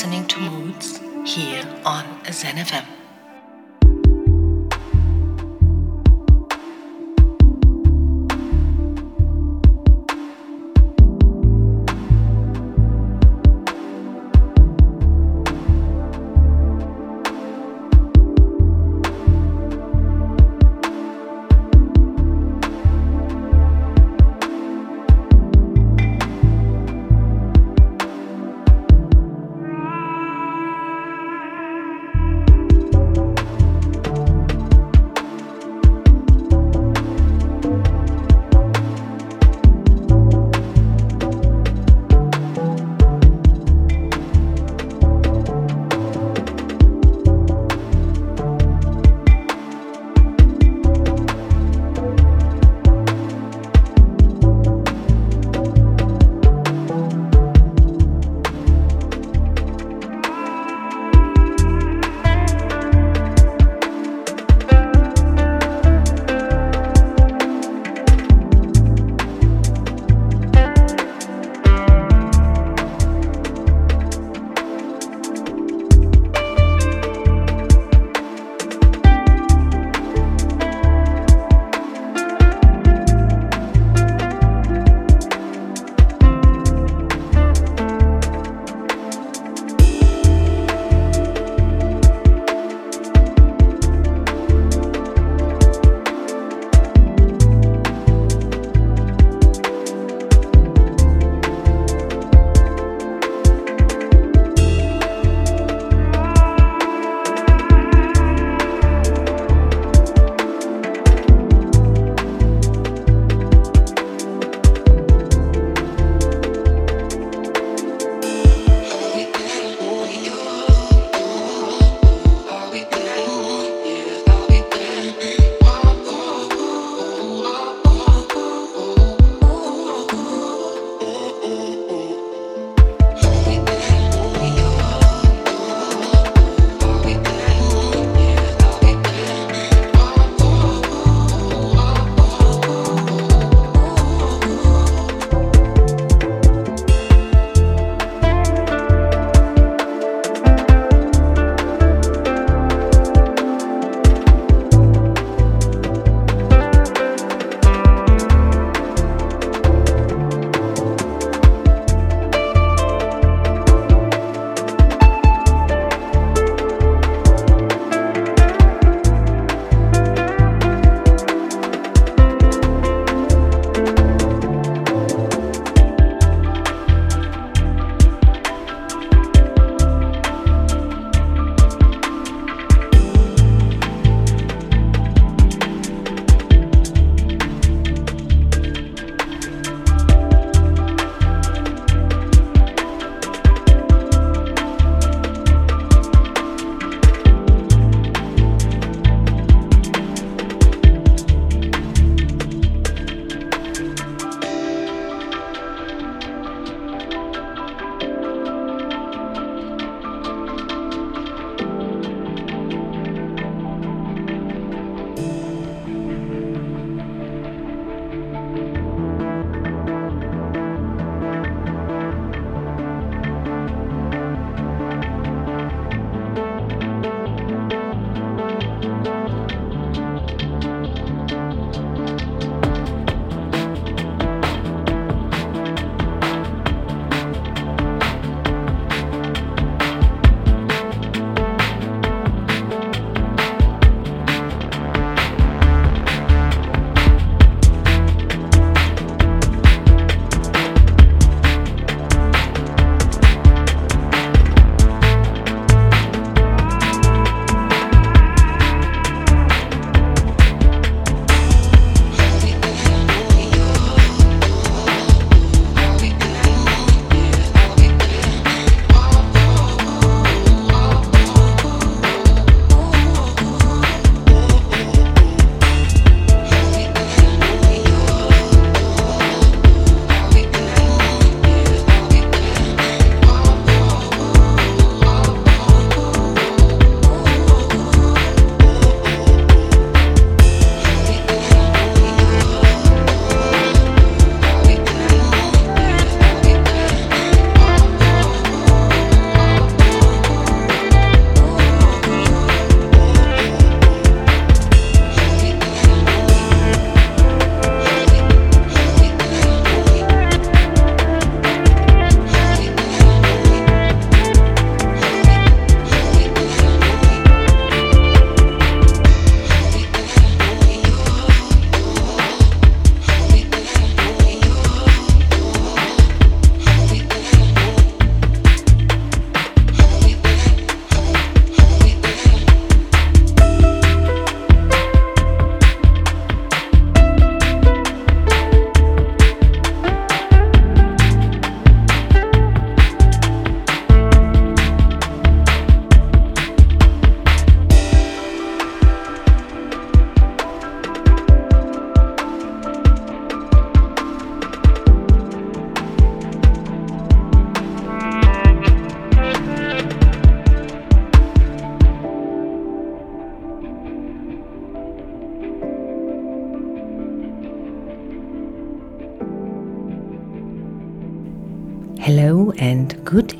listening to Moods here on Zen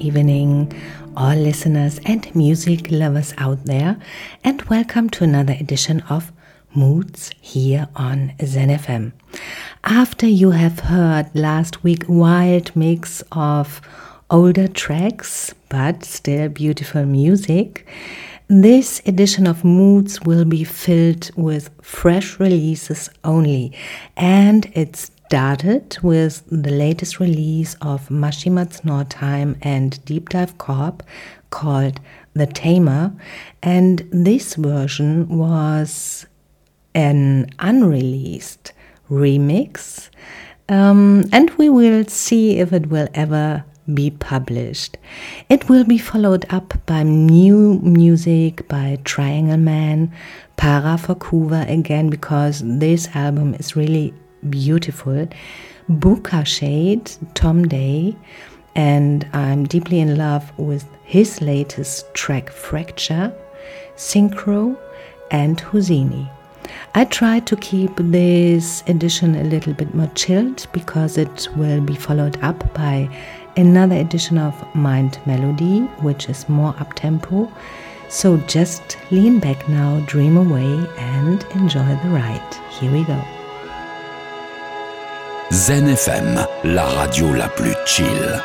evening, all listeners and music lovers out there, and welcome to another edition of Moods here on Zen FM. After you have heard last week wild mix of older tracks but still beautiful music, this edition of Moods will be filled with fresh releases only, and it's started with the latest release of Mashimat's Time and Deep Dive Corp called The Tamer, and this version was an unreleased remix. Um, and we will see if it will ever be published. It will be followed up by new music by Triangle Man, Parra for Cuva again, because this album is really beautiful. Booka Shade, Tom Day, and I'm deeply in love with his latest track, Fracture, Synchro, and Houdini. I tried to keep this edition a little bit more chilled because it will be followed up by another edition of Mind Melody, which is more up tempo. So just lean back now, dream away, and enjoy the ride. Here we go. Zen FM, la radio la plus chill.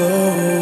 go.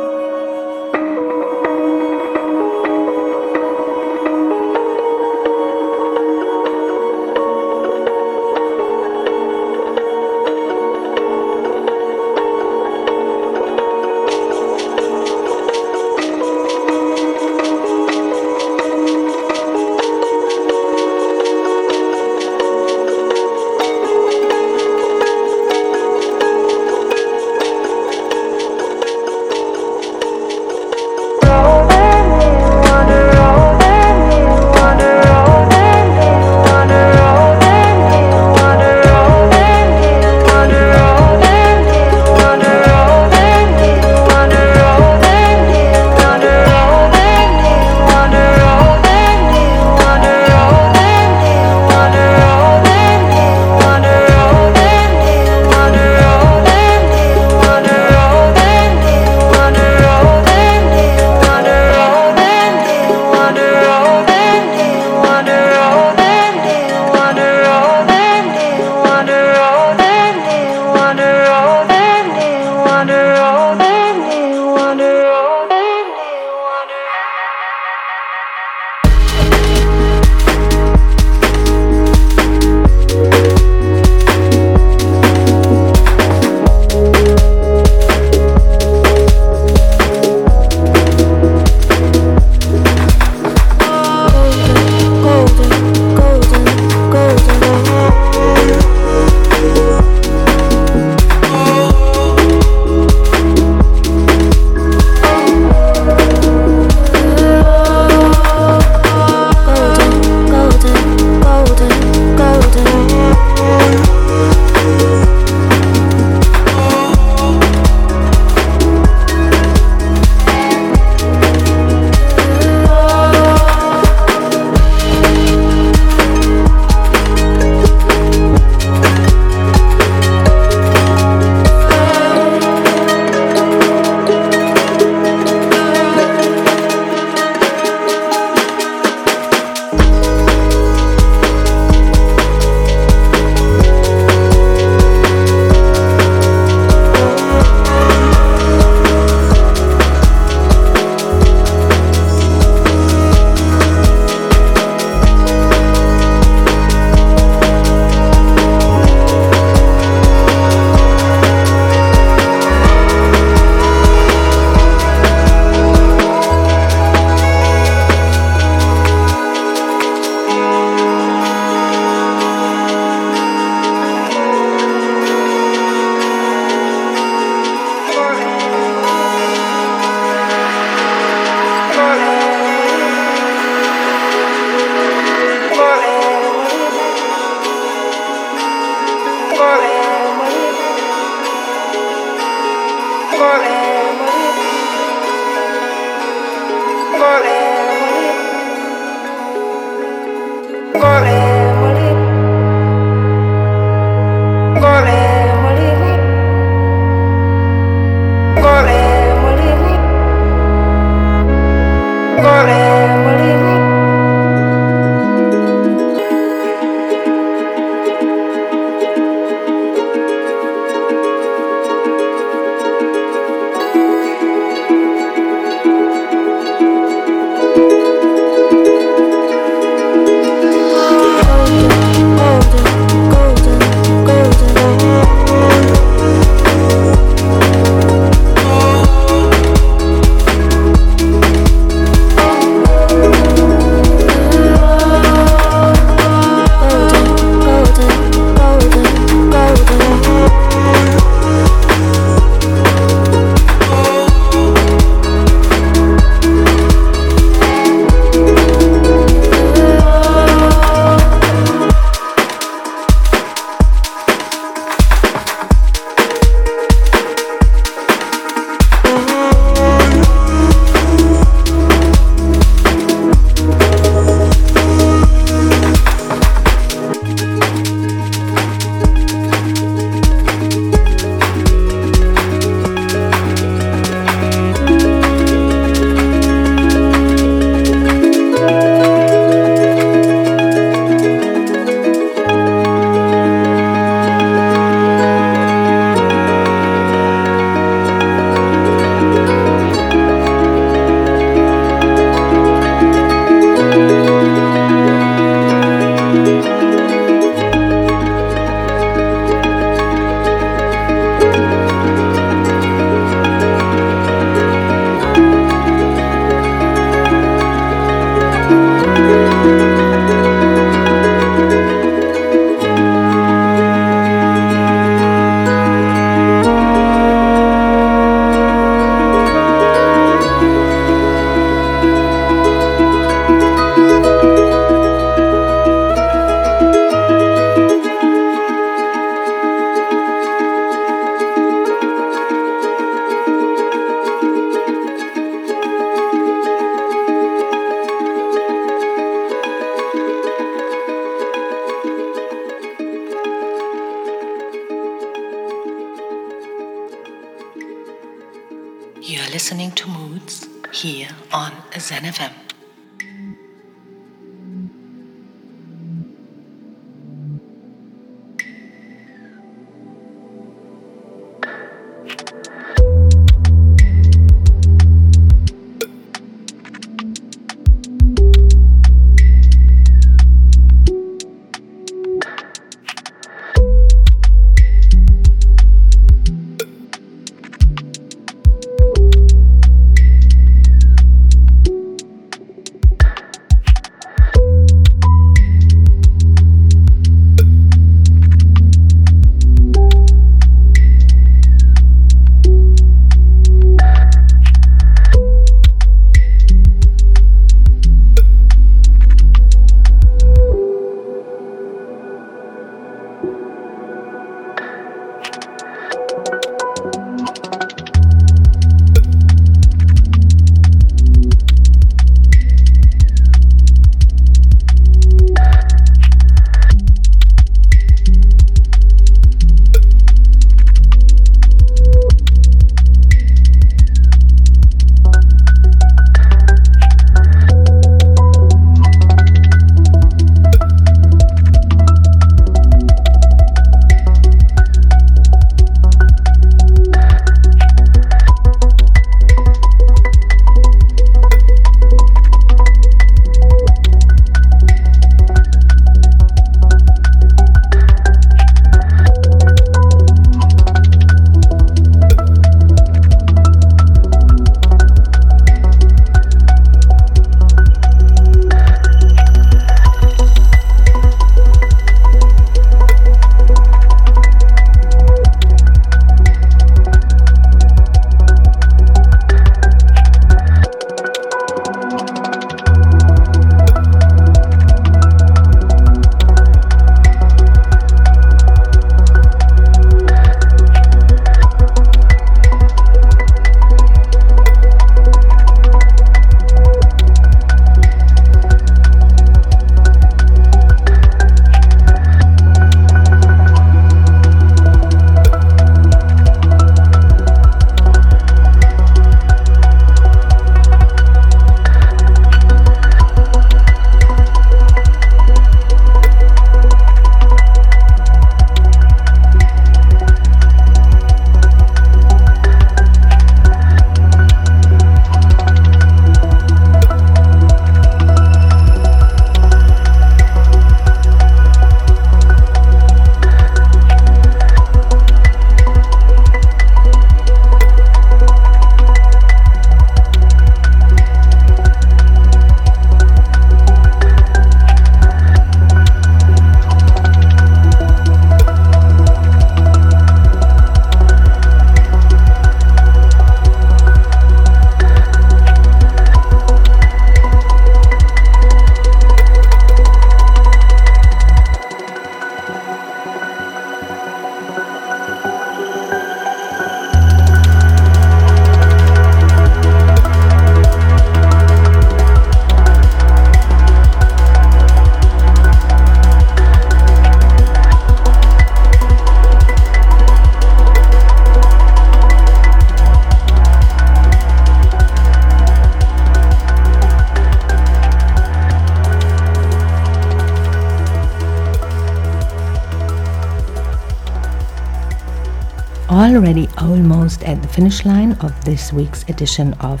Already almost at the finish line of this week's edition of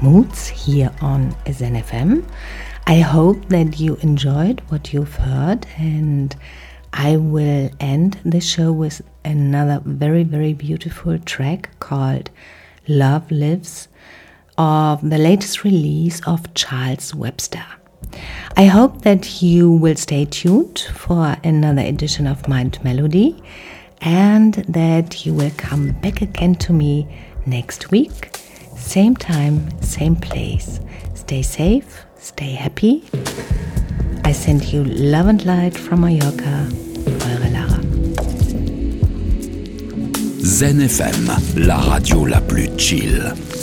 Moods here on ZenFM. I hope that you enjoyed what you've heard, and I will end the show with another very, very beautiful track called Love Lives of the latest release of Charles Webster. I hope that you will stay tuned for another edition of Mind Melody and that you will come back again to me next week. Same time, same place. Stay safe, stay happy. I send you love and light from Mallorca. Eure Lara. Zen FM, la radio la plus chill.